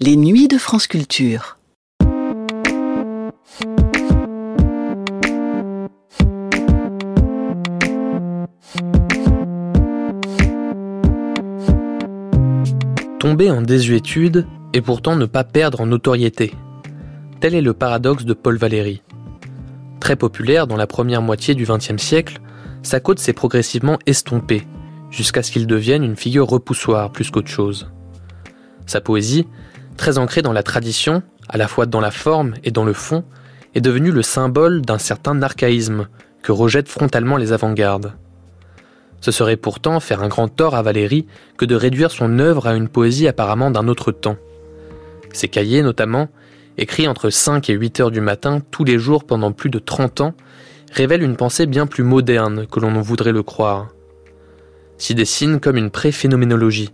Les nuits de France Culture. Tomber en désuétude et pourtant ne pas perdre en notoriété. Tel est le paradoxe de Paul Valéry. Très populaire dans la première moitié du XXe siècle, sa côte s'est progressivement estompée, jusqu'à ce qu'il devienne une figure repoussoire plus qu'autre chose. Sa poésie, très ancrée dans la tradition, à la fois dans la forme et dans le fond, est devenue le symbole d'un certain archaïsme que rejettent frontalement les avant-gardes. Ce serait pourtant faire un grand tort à Valéry que de réduire son œuvre à une poésie apparemment d'un autre temps. Ses cahiers, notamment, écrits entre 5 et 8 heures du matin tous les jours pendant plus de 30 ans, révèlent une pensée bien plus moderne que l'on en voudrait le croire. S'y dessine comme une pré-phénoménologie,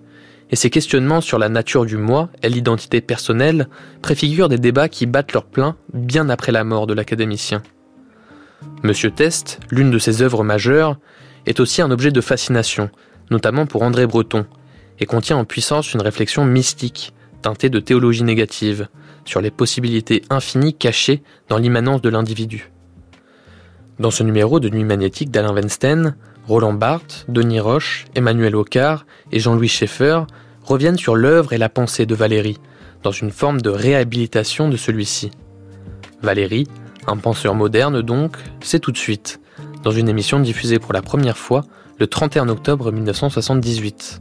et ses questionnements sur la nature du moi et l'identité personnelle préfigurent des débats qui battent leur plein bien après la mort de l'académicien. Monsieur Test, l'une de ses œuvres majeures, est aussi un objet de fascination, notamment pour André Breton, et contient en puissance une réflexion mystique, teintée de théologie négative, sur les possibilités infinies cachées dans l'immanence de l'individu. Dans ce numéro de Nuit magnétique d'Alain Weinstein, Roland Barthes, Denis Roche, Emmanuel Ocard et Jean-Louis Schaeffer reviennent sur l'œuvre et la pensée de Valéry, dans une forme de réhabilitation de celui-ci. Valéry, un penseur moderne donc, c'est tout de suite, dans une émission diffusée pour la première fois le 31 octobre 1978.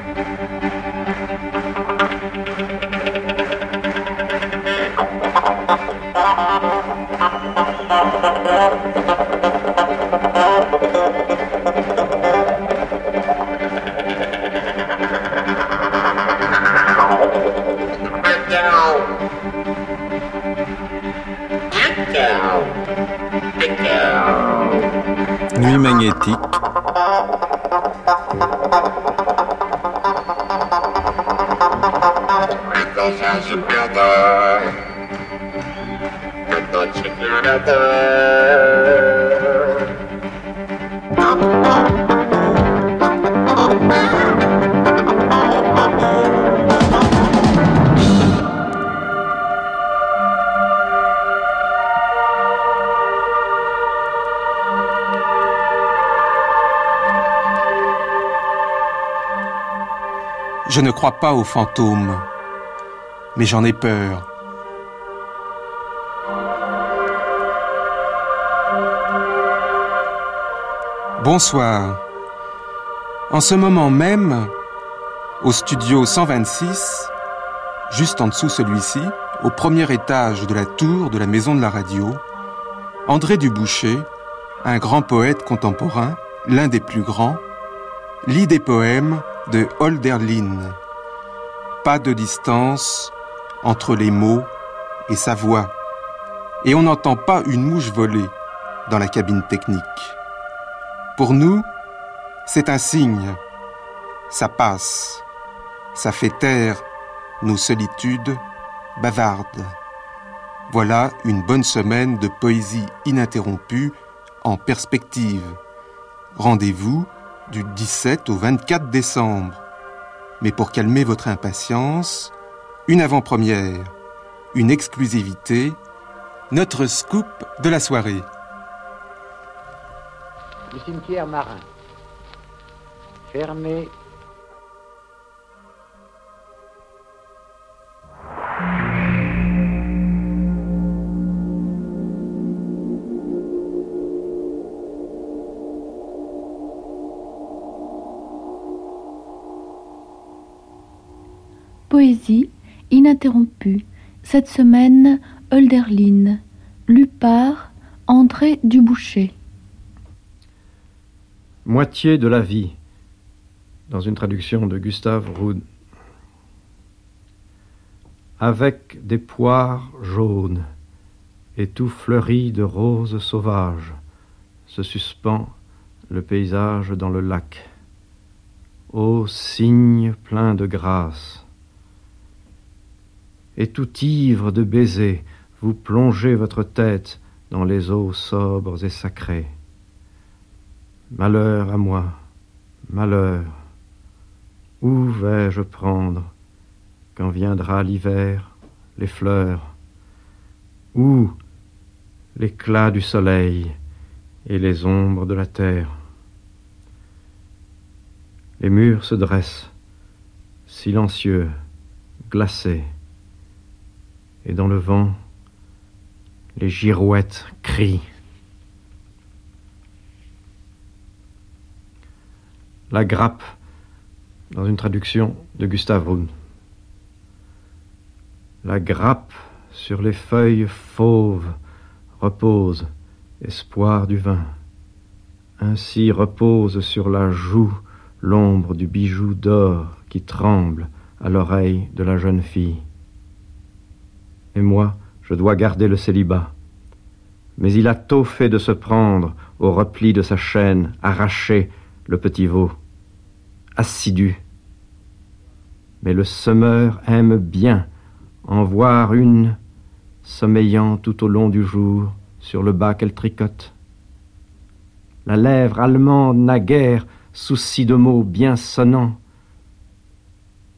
pas aux fantômes, mais j'en ai peur. Bonsoir. En ce moment même, au studio 126, juste en dessous celui-ci, au premier étage de la tour de la maison de la radio, André Duboucher, un grand poète contemporain, l'un des plus grands, lit des poèmes de Holderlin. Pas de distance entre les mots et sa voix. Et on n'entend pas une mouche voler dans la cabine technique. Pour nous, c'est un signe. Ça passe. Ça fait taire nos solitudes bavardes. Voilà une bonne semaine de poésie ininterrompue en perspective. Rendez-vous du 17 au 24 décembre. Mais pour calmer votre impatience, une avant-première, une exclusivité, notre scoop de la soirée. Le cimetière marin. Fermé. Poésie ininterrompue. Cette semaine, Hölderlin. Lu par André Duboucher. Moitié de la vie, dans une traduction de Gustave Roud. Avec des poires jaunes et tout fleuri de roses sauvages, se suspend le paysage dans le lac. Ô cygne plein de grâce, et tout ivre de baisers, vous plongez votre tête dans les eaux sobres et sacrées. Malheur à moi, malheur, où vais-je prendre quand viendra l'hiver, les fleurs, où l'éclat du soleil et les ombres de la terre? Les murs se dressent, silencieux, glacés, et dans le vent, les girouettes crient. La grappe, dans une traduction de Gustave Roun. La grappe sur les feuilles fauves repose, espoir du vin. Ainsi repose sur la joue l'ombre du bijou d'or qui tremble à l'oreille de la jeune fille. Et moi, je dois garder le célibat. Mais il a tôt fait de se prendre au repli de sa chaîne, arraché le petit veau, assidu. Mais le semeur aime bien en voir une sommeillant tout au long du jour sur le bas qu'elle tricote. La lèvre allemande naguère souci de mots bien sonnants,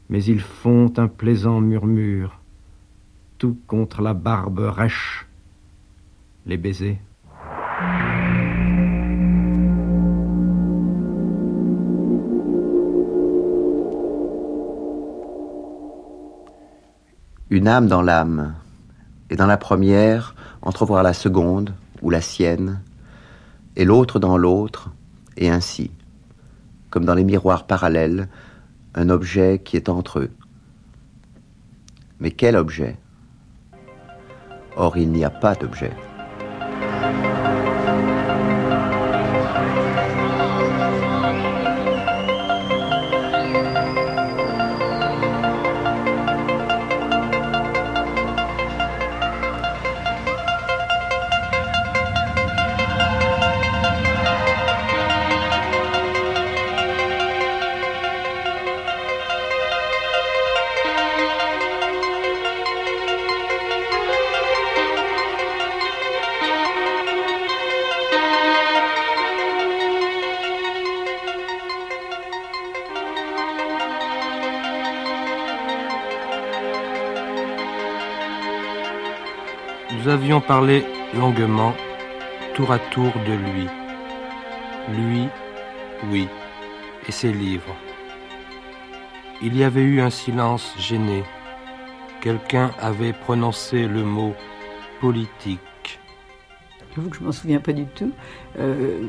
mais ils font un plaisant murmure contre la barbe rêche, les baisers. Une âme dans l'âme, et dans la première, entrevoir la seconde ou la sienne, et l'autre dans l'autre, et ainsi, comme dans les miroirs parallèles, un objet qui est entre eux. Mais quel objet? Or, il n'y a pas d'objet. Avions parlé longuement, tour à tour de lui. Lui, oui, et ses livres. Il y avait eu un silence gêné. Quelqu'un avait prononcé le mot politique. J'avoue que je m'en souviens pas du tout. Euh,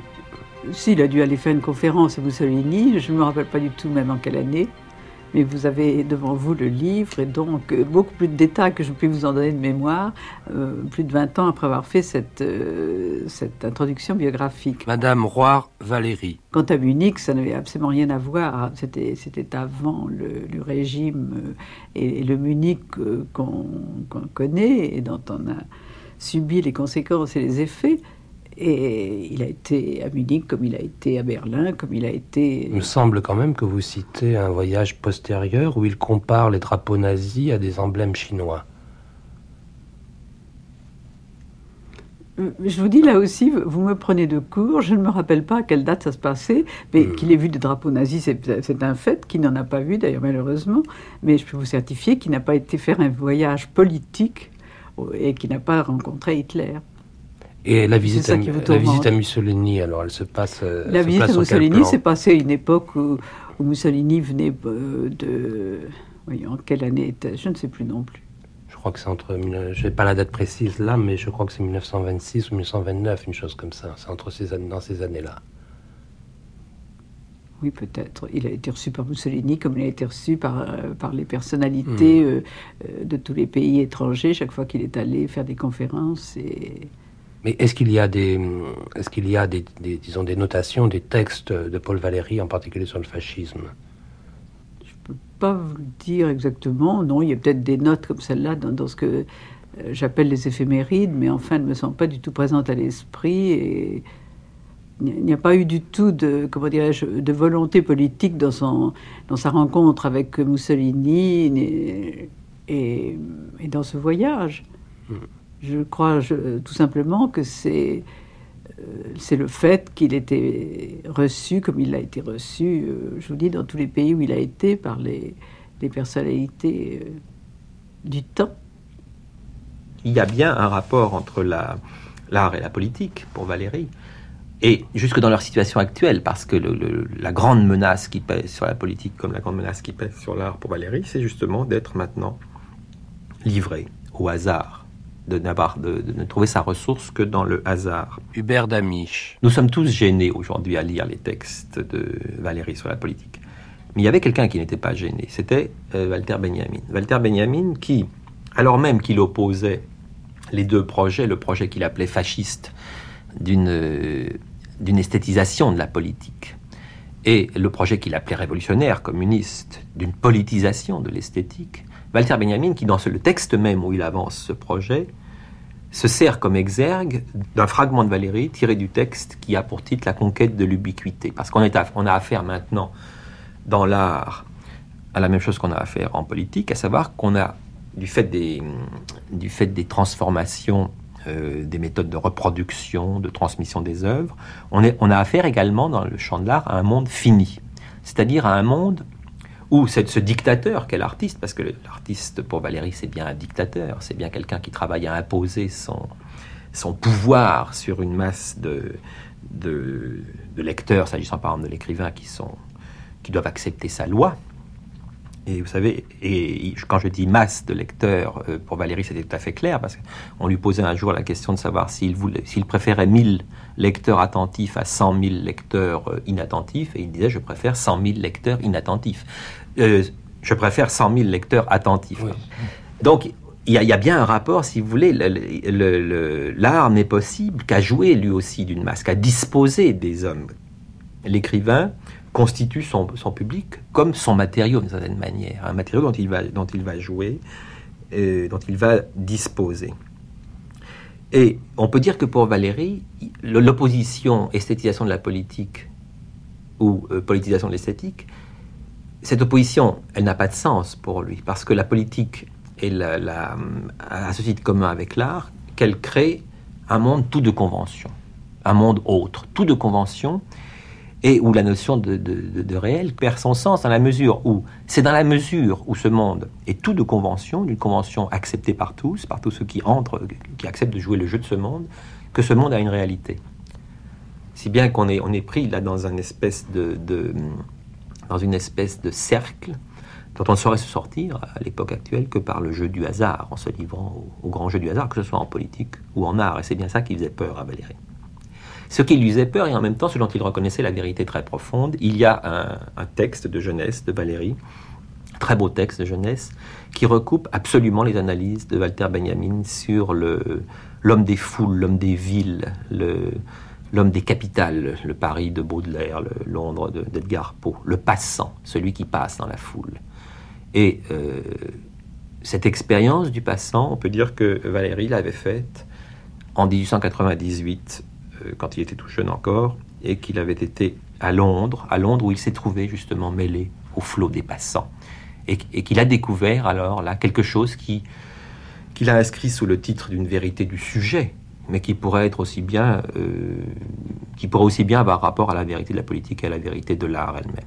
S'il a dû aller faire une conférence à Mussolini, je ne me rappelle pas du tout même en quelle année mais vous avez devant vous le livre et donc euh, beaucoup plus de détails que je puis vous en donner de mémoire, euh, plus de 20 ans après avoir fait cette, euh, cette introduction biographique. Madame Roy Valérie. Quant à Munich, ça n'avait absolument rien à voir. C'était, c'était avant le, le régime et, et, le Munich qu'on, qu'on connaît et dont on a subi les conséquences et les effets. Et il a été à Munich comme il a été à Berlin, comme il a été... Il me semble quand même que vous citez un voyage postérieur où il compare les drapeaux nazis à des emblèmes chinois. Je vous dis là aussi, vous me prenez de court, je ne me rappelle pas à quelle date ça se passait, mais mmh. qu'il ait vu des drapeaux nazis, c'est un fait, qu'il n'en a pas vu d'ailleurs malheureusement, mais je peux vous certifier qu'il n'a pas été faire un voyage politique et qu'il n'a pas rencontré Hitler. Et la visite, à, la visite à Mussolini, alors elle se passe. La se visite passe à Mussolini s'est passée à une époque où, où Mussolini venait de. Voyons, quelle année était Je ne sais plus non plus. Je crois que c'est entre. Je n'ai pas la date précise là, mais je crois que c'est 1926 ou 1929, une chose comme ça. C'est entre ces, dans ces années-là. Oui, peut-être. Il a été reçu par Mussolini comme il a été reçu par, euh, par les personnalités mmh. euh, de tous les pays étrangers chaque fois qu'il est allé faire des conférences. Et... Mais est-ce qu'il y a des, est-ce qu'il y a des, des, disons, des notations, des textes de Paul Valéry, en particulier sur le fascisme? Je ne peux pas vous le dire exactement. Non, il y a peut-être des notes comme celle-là dans, dans, ce que euh, j'appelle les éphémérides, mais enfin, elles ne me sont pas du tout présentes à l'esprit. Et il n'y a pas eu du tout de, comment dirais-je, de volonté politique dans, son, dans sa rencontre avec Mussolini. Et, et et dans ce voyage. Mm. Je crois tout simplement que c'est euh, c'est le fait qu'il était reçu comme il a été reçu, euh, je vous dis, dans tous les pays où il a été par les, les personnalités euh, du temps. Il y a bien un rapport entre l'art et la politique pour Valérie, et jusque dans leur situation actuelle, parce que la grande menace qui pèse sur la politique comme la grande menace qui pèse sur l'art pour Valérie, c'est justement d'être maintenant livré au hasard de, de, ne trouver sa ressource que dans le hasard. Hubert Damisch. Nous sommes tous gênés aujourd'hui à lire les textes de Valérie sur la politique. Mais il y avait quelqu'un qui n'était pas gêné, c'était euh, Walter Benjamin. Walter Benjamin qui, alors même qu'il opposait les deux projets, le projet qu'il appelait fasciste d'une euh, d'une esthétisation de la politique, et le projet qu'il appelait révolutionnaire, communiste, d'une politisation de l'esthétique, Walter Benjamin, qui dans le texte même où il avance ce projet, se sert comme exergue d'un fragment de Valérie tiré du texte qui a pour titre La conquête de l'ubiquité. Parce qu'on on a affaire maintenant dans l'art à la même chose qu'on a affaire en politique, à savoir qu'on a, du fait des, transformations euh, des méthodes de reproduction, de transmission des œuvres, on, est, on a affaire également dans le champ de l'art à un monde fini, c'est-à-dire à un monde ou c'est ce dictateur qu'est l'artiste, parce que l'artiste pour Valérie c'est bien un dictateur, c'est bien quelqu'un qui travaille à imposer son, son pouvoir sur une masse de, de, lecteurs, s'agissant par exemple de l'écrivain qui, qui doivent accepter sa loi. Et vous savez, et quand je dis masse de lecteurs, euh, pour Valérie c'était tout à fait clair, parce qu'on lui posait un jour la question de savoir s'il, s'il préférait 1000 lecteurs attentifs à 100 000 lecteurs euh, inattentifs, et il disait je préfère 100 000 lecteurs inattentifs. Euh, je préfère 100 000 lecteurs attentifs. Donc, il y, a bien un rapport, si vous voulez, l'art n'est possible qu'à jouer lui aussi d'une masse, qu'à disposer des hommes. L'écrivain constitue son, public comme son matériau d'une certaine manière, un matériau dont il va, dont il va jouer, euh, dont il va disposer. Et on peut dire que pour Valérie, l'opposition esthétisation de la politique ou euh, politisation de l'esthétique, cette opposition, elle n'a pas de sens pour lui, parce que la politique est la, a ceci de commun avec l'art qu'elle crée un monde tout de convention, un monde autre, tout de convention, et où la notion de, réel perd son sens dans la mesure où c'est dans la mesure où ce monde est tout de convention, d'une convention acceptée par tous, par tous ceux qui entrent, qui acceptent de jouer le jeu de ce monde, que ce monde a une réalité. Si bien qu'on est, on est pris là dans une espèce de, dans une espèce de cercle dont on ne saurait se sortir à l'époque actuelle que par le jeu du hasard, en se livrant au, grand jeu du hasard, que ce soit en politique ou en art. Et c'est bien ça qui faisait peur à Valérie. Ce qui lui faisait peur et en même temps ce dont il reconnaissait la vérité très profonde, il y a un, texte de jeunesse de Valérie, très beau texte de jeunesse, qui recoupe absolument les analyses de Walter Benjamin sur l'homme des foules, l'homme des villes, le, l'homme des capitales, le Paris de Baudelaire, le Londres d'Edgar Poe, le passant, celui qui passe dans la foule. Et euh, cette expérience du passant, on peut dire que Valérie l'avait faite en 1898, euh, quand il était tout jeune encore, et qu'il avait été à Londres, à Londres où il s'est trouvé justement mêlé au flot des passants, et, qu'il a découvert alors là quelque chose qui qu'il a inscrit sous le titre d'une vérité du sujet, mais qui pourrait être aussi bien, euh, qui pourrait aussi bien avoir rapport à la vérité de la politique et à la vérité de l'art elle-même.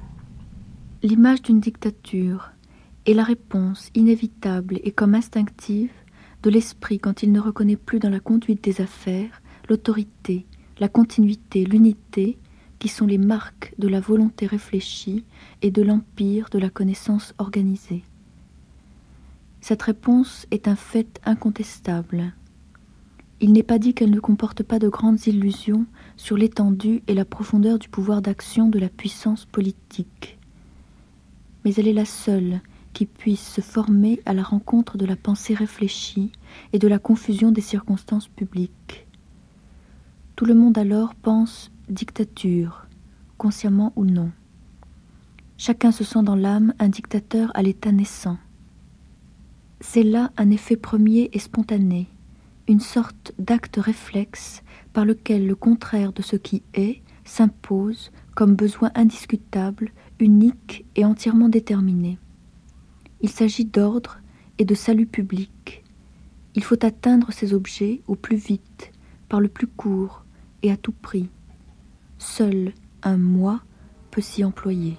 L'image d'une dictature est la réponse inévitable et comme instinctive de l'esprit quand il ne reconnaît plus dans la conduite des affaires l'autorité, la continuité, l'unité, qui sont les marques de la volonté réfléchie et de l'empire de la connaissance organisée. Cette réponse est un fait incontestable. Il n'est pas dit qu'elle ne comporte pas de grandes illusions sur l'étendue et la profondeur du pouvoir d'action de la puissance politique. Mais elle est la seule qui puisse se former à la rencontre de la pensée réfléchie et de la confusion des circonstances publiques. Tout le monde alors pense dictature, consciemment ou non. Chacun se sent dans l'âme un dictateur à l'état naissant. C'est là un effet premier et spontané, une sorte d'acte réflexe par lequel le contraire de ce qui est s'impose comme besoin indiscutable, unique et entièrement déterminé. Il s'agit d'ordre et de salut public, Il faut atteindre ces objets au plus vite, par le plus court et à tout prix. Seul un moi peut s'y employer.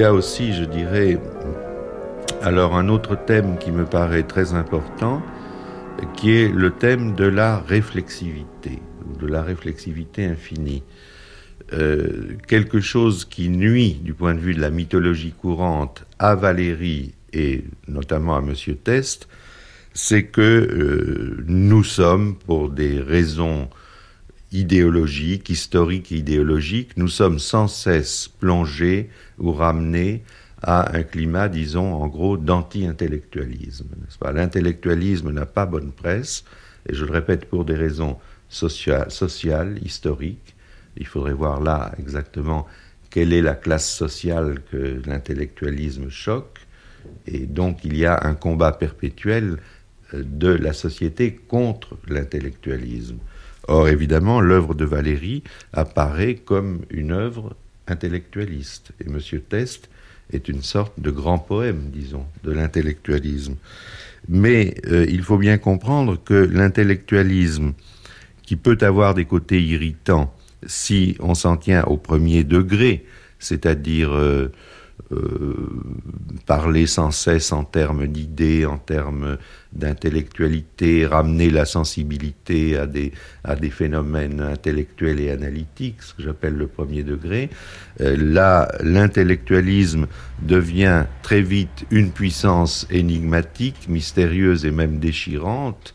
Y a aussi, je dirais, alors un autre thème qui me paraît très important, qui est le thème de la réflexivité, de la réflexivité infinie. Euh, quelque chose qui nuit du point de vue de la mythologie courante à Valérie et notamment à Monsieur Test, c'est que euh, nous sommes, pour des raisons idéologique, historique et idéologique, nous sommes sans cesse plongés ou ramenés à un climat, disons, en gros, d'anti-intellectualisme. L'intellectualisme n'a pas bonne presse, et je le répète pour des raisons sociales, historiques. Il faudrait voir là exactement quelle est la classe sociale que l'intellectualisme choque, et donc il y a un combat perpétuel euh, de la société contre l'intellectualisme. Or, évidemment, l'œuvre de Valérie apparaît comme une œuvre intellectualiste. Et M. Test est une sorte de grand poème, disons, de l'intellectualisme. Mais euh, il faut bien comprendre que l'intellectualisme, qui peut avoir des côtés irritants si on s'en tient au premier degré, c'est-à-dire euh, parler sans cesse en termes d'idées, en termes d'intellectualité, ramener la sensibilité à des, à des phénomènes intellectuels et analytiques, ce que j'appelle le premier degré. Euh, là, l'intellectualisme devient très vite une puissance énigmatique, mystérieuse et même déchirante,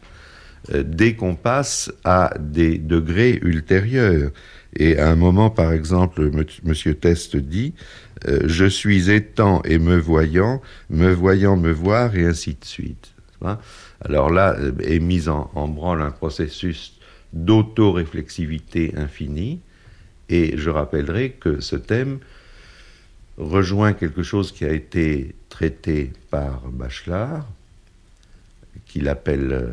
euh, dès qu'on passe à des degrés ultérieurs. Et à un moment, par exemple, M. Test dit euh, Je suis étant et me voyant, me voyant me voir, et ainsi de suite. Alors là euh, est mis en, branle un processus d'auto-réflexivité infinie, et je rappellerai que ce thème rejoint quelque chose qui a été traité par Bachelard, qu'il appelle euh,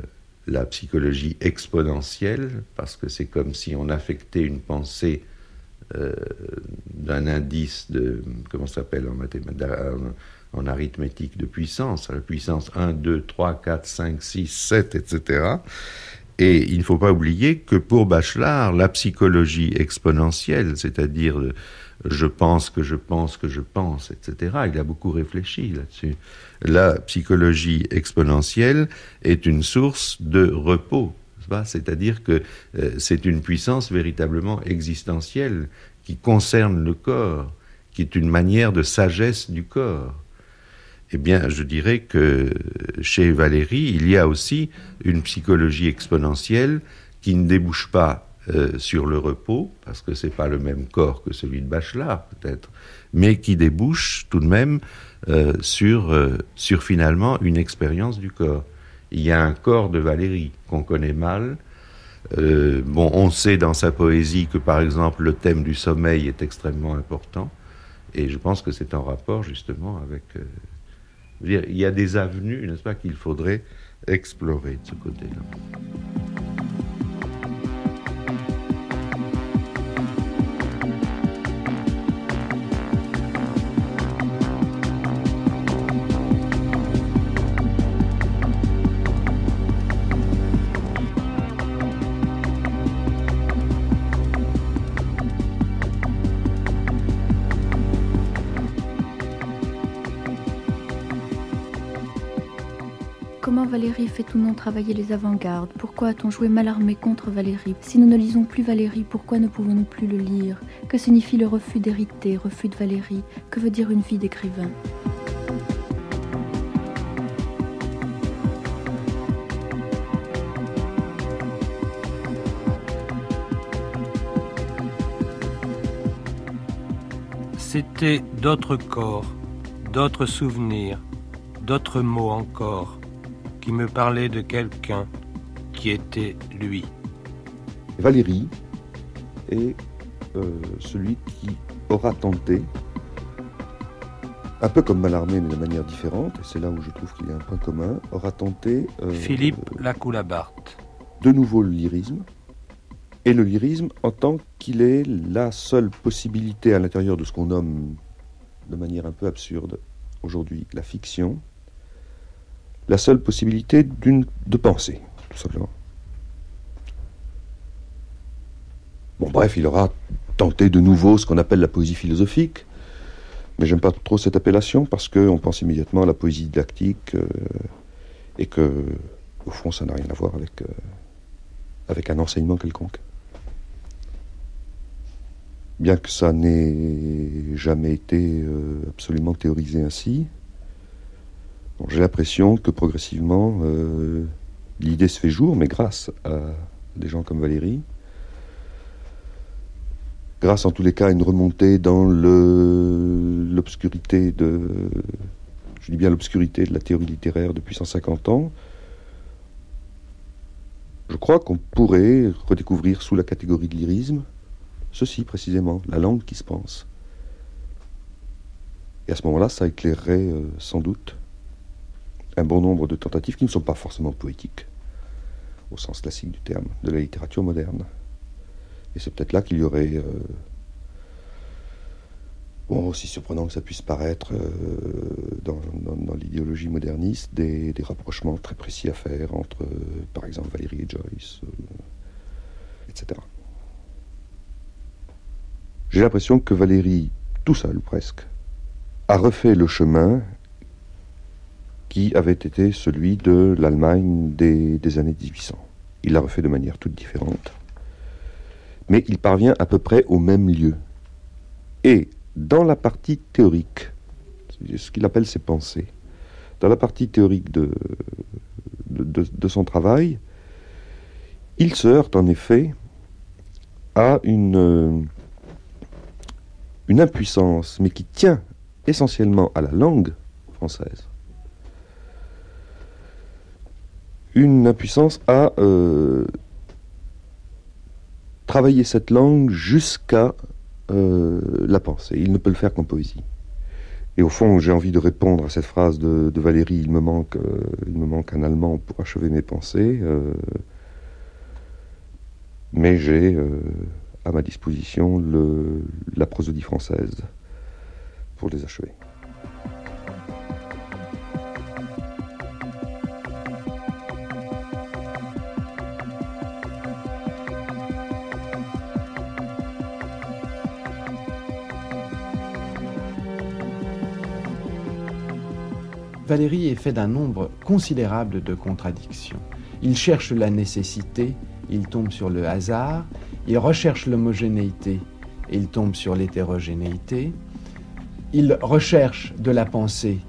la psychologie exponentielle, parce que c'est comme si on affectait une pensée euh, d'un indice de, comment s'appelle en, en arithmétique de puissance, la puissance 1, 2, 3, 4, 5, 6, 7, etc. Et il ne faut pas oublier que pour Bachelard, la psychologie exponentielle, c'est-à-dire je pense que je pense que je pense, etc., il a beaucoup réfléchi là-dessus. La psychologie exponentielle est une source de repos, c'est-à-dire que euh, c'est une puissance véritablement existentielle qui concerne le corps, qui est une manière de sagesse du corps. Eh bien, je dirais que chez Valérie, il y a aussi une psychologie exponentielle qui ne débouche pas euh, sur le repos, parce que c'est pas le même corps que celui de Bachelard, peut-être, mais qui débouche tout de même euh, sur, sur finalement une expérience du corps. Il y a un corps de Valérie qu'on connaît mal. bon, on sait dans sa poésie que par exemple le thème du sommeil est extrêmement important, et je pense que c'est en rapport justement avec il y a des avenues, n'est-ce pas, qu'il faudrait explorer de ce côté-là. Valérie fait ou non travailler les avant-gardes? Pourquoi a-t-on joué Malarmé contre Valérie? Si nous ne lisons plus Valérie, pourquoi ne pouvons-nous plus le lire? Que signifie le refus d'hériter, refus de Valérie? Que veut dire une vie d'écrivain? C'était d'autres corps, d'autres souvenirs, d'autres mots encore qui me parlait de quelqu'un qui était lui. Valérie est euh, celui qui aura tenté, un peu comme Mallarmé mais de manière différente, et c'est là où je trouve qu'il y a un point commun, aura tenté... Euh, Philippe Lacoulabart. De nouveau le lyrisme, et le lyrisme en tant qu'il est la seule possibilité à l'intérieur de ce qu'on nomme de manière un peu absurde aujourd'hui la fiction, la seule possibilité d'une de penser, tout simplement. Bon, bref, il aura tenté de nouveau ce qu'on appelle la poésie philosophique, mais j'aime pas trop cette appellation parce qu'on pense immédiatement à la poésie didactique euh, et que, au fond, ça n'a rien à voir avec, euh, un enseignement quelconque. Bien que ça n'ait jamais été euh, absolument théorisé ainsi, j'ai l'impression que progressivement, l'idée se fait jour, mais grâce à des gens comme Valérie, grâce en tous les cas à une remontée dans l'obscurité de, je dis bien l'obscurité de la théorie littéraire depuis 150 ans, je crois qu'on pourrait redécouvrir sous la catégorie de lyrisme ceci précisément, la langue qui se pense. Et à ce moment-là, ça éclairerait euh, sans doute un bon nombre de tentatives qui ne sont pas forcément poétiques, au sens classique du terme, de la littérature moderne. Et c'est peut-être là qu'il y aurait, euh, aussi surprenant que ça puisse paraître euh, dans, l'idéologie moderniste, des, rapprochements très précis à faire entre, euh, par exemple, Valérie et Joyce, etc. J'ai l'impression que Valérie, tout seul presque, a refait le chemin qui avait été celui de l'Allemagne des, années 1800. Il l'a refait de manière toute différente mais il parvient à peu près au même lieu. Et dans la partie théorique, ce qu'il appelle ses pensées, dans la partie théorique de, de, son travail, il se heurte en effet à une, une impuissance, mais qui tient essentiellement à la langue française. Une impuissance à euh, travailler cette langue jusqu'à euh, la pensée. Il ne peut le faire qu'en poésie. Et au fond, j'ai envie de répondre à cette phrase de, Valérie il me, manque, euh, il me manque un allemand pour achever mes pensées. Mais j'ai à ma disposition la prosodie française pour les achever. Valérie est fait d'un nombre considérable de contradictions. Il cherche la nécessité, il tombe sur le hasard, il recherche l'homogénéité, il tombe sur l'hétérogénéité, il recherche de la pensée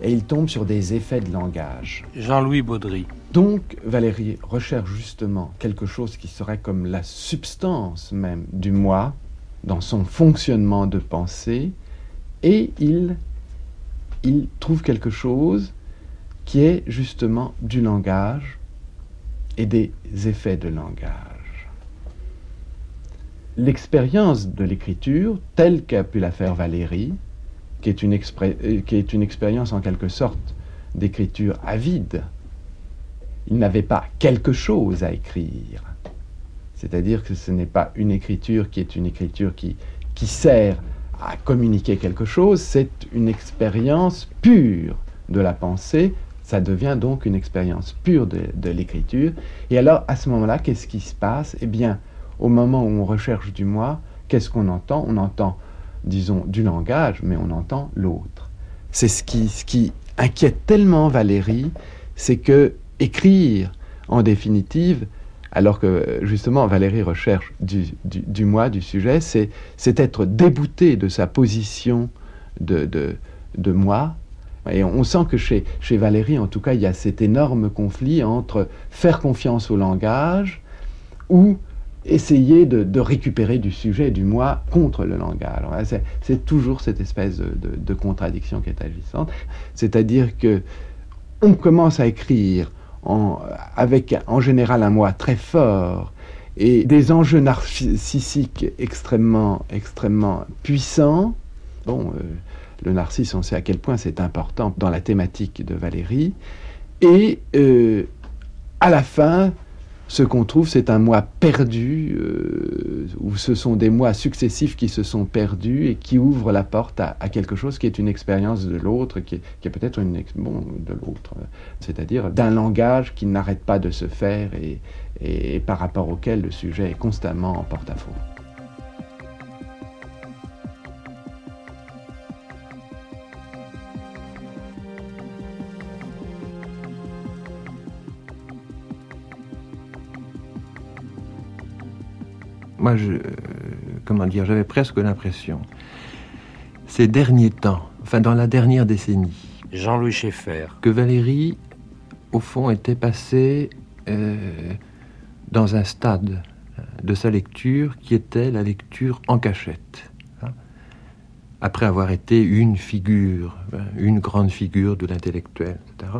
et il tombe sur des effets de langage. Jean-Louis Baudry. Donc Valérie recherche justement quelque chose qui serait comme la substance même du moi dans son fonctionnement de pensée et il il trouve quelque chose qui est justement du langage et des effets de langage. L'expérience de l'écriture, telle qu'a pu la faire Valérie, qui est une, euh, qui est une expérience en quelque sorte d'écriture avide, il n'avait pas quelque chose à écrire. C'est-à-dire que ce n'est pas une écriture qui est une écriture qui, qui sert à communiquer quelque chose, c'est une expérience pure de la pensée, ça devient donc une expérience pure de, l'écriture. Et alors, à ce moment-là, qu'est-ce qui se passe? Eh bien, au moment où on recherche du moi, qu'est-ce qu'on entend? On entend, disons, du langage, mais on entend l'autre. C'est ce qui, ce qui inquiète tellement Valérie, c'est que écrire, en définitive, alors que justement Valérie recherche du, moi, du sujet, c'est être débouté de sa position de, de, moi. Et on sent que chez, chez Valérie, en tout cas, il y a cet énorme conflit entre faire confiance au langage ou essayer de, récupérer du sujet, du moi, contre le langage. C'est toujours cette espèce de, de contradiction qui est agissante. C'est-à-dire que on commence à écrire avec en général un moi très fort et des enjeux narcissiques extrêmement, extrêmement puissants. Bon, euh, le narcisse, on sait à quel point c'est important dans la thématique de Valérie. Et euh, à la fin, ce qu'on trouve, c'est un moi perdu, euh, où ce sont des mois successifs qui se sont perdus et qui ouvrent la porte à, quelque chose qui est une expérience de l'autre, qui est, peut-être une bon de l'autre, c'est-à-dire d'un langage qui n'arrête pas de se faire et par rapport auquel le sujet est constamment en porte-à-faux. Moi, je, euh, comment dire, j'avais presque l'impression, ces derniers temps, enfin dans la dernière décennie, Jean-Louis Schaeffer, que Valérie, au fond, était passée euh, dans un stade de sa lecture qui était la lecture en cachette. Hein. Après avoir été une figure, une grande figure de l'intellectuel, etc.,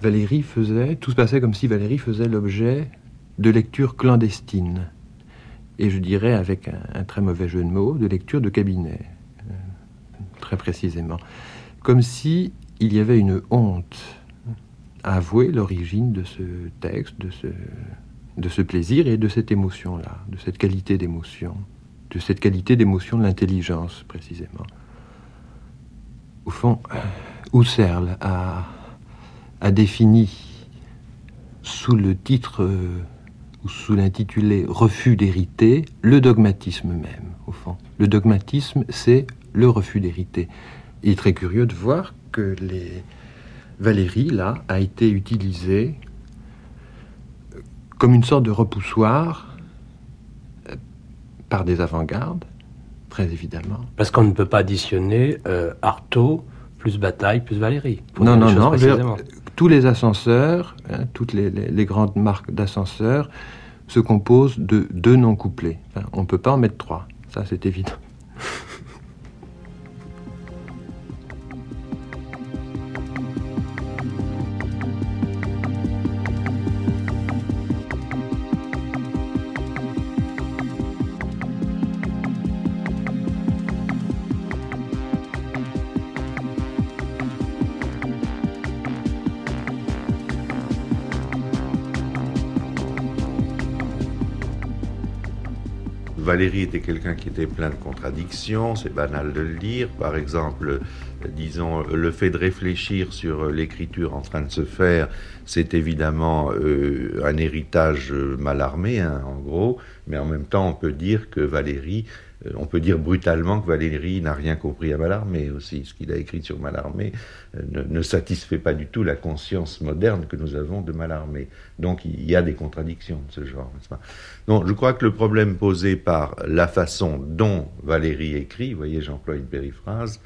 Valérie faisait, tout se passait comme si Valérie faisait l'objet de lectures clandestines et je dirais avec un, très mauvais jeu de mots, de lecture de cabinet, euh, très précisément. Comme si il y avait une honte à avouer l'origine de ce texte, de ce, de ce plaisir et de cette émotion-là, de cette qualité d'émotion, de cette qualité d'émotion de l'intelligence, précisément. Au fond, Husserl a, a défini sous le titre ou sous l'intitulé Refus d'hériter, le dogmatisme même, au fond. Le dogmatisme, c'est le refus d'hériter. Il est très curieux de voir que les Valérie, là, a été utilisée comme une sorte de repoussoir euh, par des avant-gardes, très évidemment. Parce qu'on ne peut pas additionner euh, Artaud plus Bataille plus Valérie. Non, non, non tous les ascenseurs, hein, toutes les, grandes marques d'ascenseurs se composent de deux noms couplés. on ne peut pas en mettre trois, ça c'est évident. Valérie était quelqu'un qui était plein de contradictions, c'est banal de le dire. Par exemple, disons, le fait de réfléchir sur l'écriture en train de se faire, c'est évidemment euh, un héritage mal armé, hein, en gros, mais en même temps, on peut dire que Valérie euh, on peut dire brutalement que Valérie n'a rien compris à Mallarmé aussi. Ce qu'il a écrit sur Mallarmé euh, ne, satisfait pas du tout la conscience moderne que nous avons de Mallarmé. Donc il y a des contradictions de ce genre. Donc je crois que le problème posé par la façon dont Valérie écrit, vous voyez, j'emploie une périphrase,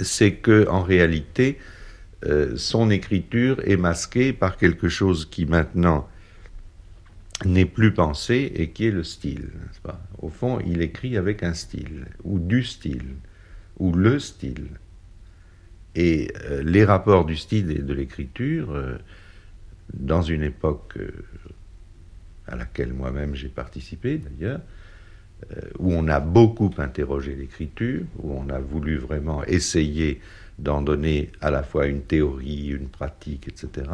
c'est que en réalité, euh, son écriture est masquée par quelque chose qui maintenant n'est plus pensé et qui est le style. Au fond, il écrit avec un style, ou du style, ou le style. Et euh, les rapports du style et de l'écriture, euh, dans une époque euh, à laquelle moi-même j'ai participé d'ailleurs, où on a beaucoup interrogé l'écriture, où on a voulu vraiment essayer d'en donner à la fois une théorie, une pratique, etc.,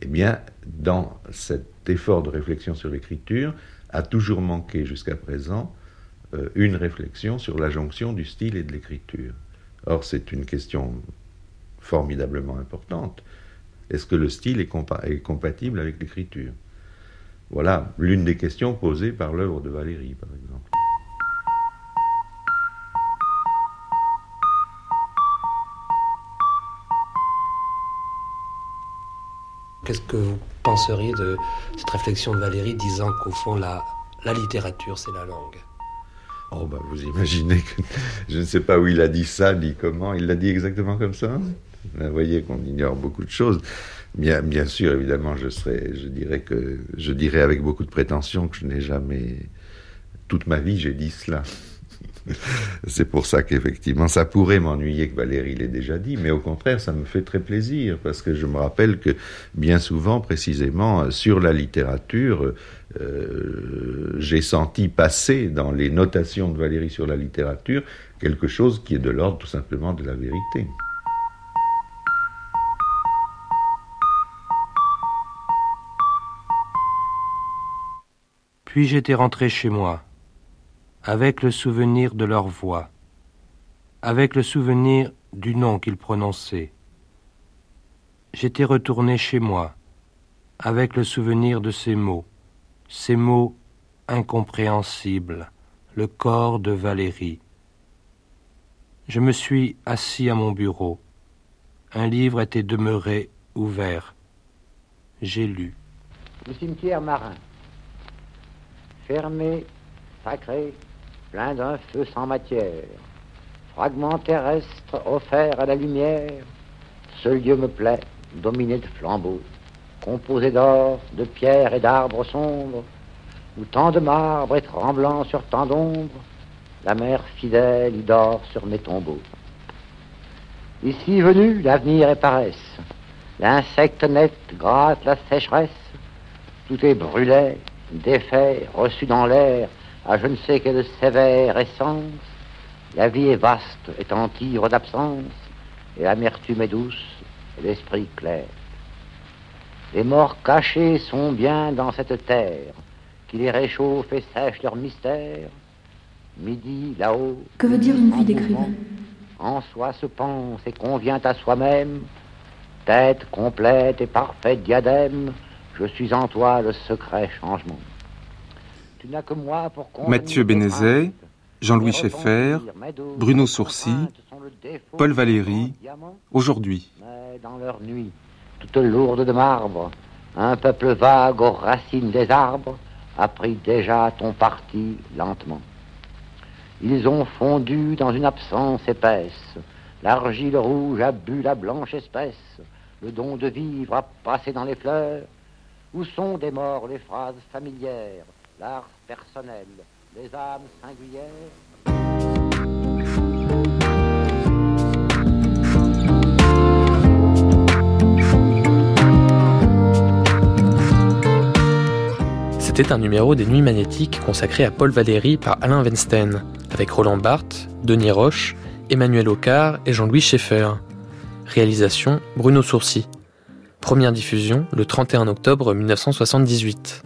eh bien, dans cet effort de réflexion sur l'écriture, a toujours manqué jusqu'à présent euh, une réflexion sur la jonction du style et de l'écriture. Or, c'est une question formidablement importante. Est-ce que le style est, est compatible avec l'écriture? Voilà l'une des questions posées par l'œuvre de Valérie, par exemple. Qu'est-ce que vous penseriez de cette réflexion de Valérie disant qu'au fond, la, littérature, c'est la langue? Oh, bah, vous imaginez que je ne sais pas où il a dit ça, ni comment. Il l'a dit exactement comme ça. Vous voyez qu'on ignore beaucoup de choses. Bien, bien sûr, évidemment, je dirais avec beaucoup de prétention que je n'ai jamais. Toute ma vie, j'ai dit cela. C'est pour ça qu'effectivement, ça pourrait m'ennuyer que Valérie l'ait déjà dit, mais au contraire, ça me fait très plaisir, parce que je me rappelle que bien souvent, précisément, sur la littérature, euh, j'ai senti passer dans les notations de Valérie sur la littérature quelque chose qui est de l'ordre tout simplement de la vérité. Puis j'étais rentré chez moi, avec le souvenir de leur voix, avec le souvenir du nom qu'ils prononçaient. J'étais retourné chez moi, avec le souvenir de ces mots, ces mots incompréhensibles, le corps de Valérie. Je me suis assis à mon bureau. Un livre était demeuré ouvert. J'ai lu. Le cimetière marin fermé, sacré, plein d'un feu sans matière, fragment terrestre offert à la lumière, ce lieu me plaît, dominé de flambeaux, composé d'or, de pierres et d'arbres sombres, où tant de marbre est tremblant sur tant d'ombre, la mer fidèle y dort sur mes tombeaux. Ici venu, l'avenir est paresse, l'insecte net gratte la sécheresse, tout est brûlé, défait, reçu dans l'air, à je ne sais quelle sévère essence, la vie est vaste, est entière d'absence, et l'amertume est douce, et l'esprit clair. Les morts cachés sont bien dans cette terre, qui les réchauffe et sèche leur mystère. Midi, là-haut. Que veut dire une vie d'écrivain En soi se pense et convient à soi-même, tête complète et parfaite diadème, je suis en toi le secret changement. Tu n'as que moi pour Mathieu Bénézet, Jean-Louis Schaeffer, Bruno Sourcy, Paul Valéry, aujourd'hui. Dans leur nuit, toute lourde de marbre, un peuple vague aux racines des arbres a pris déjà ton parti lentement. Ils ont fondu dans une absence épaisse, l'argile rouge a bu la blanche espèce, le don de vivre a passé dans les fleurs, où sont des morts les phrases familières, l'art personnel, les âmes singulières C'était un numéro des Nuits magnétiques consacré à Paul Valéry par Alain Weinstein, avec Roland Barthes, Denis Roche, Emmanuel Ocard et Jean-Louis Schaeffer. Réalisation Bruno Sourcy. Première diffusion le 31 octobre 1978.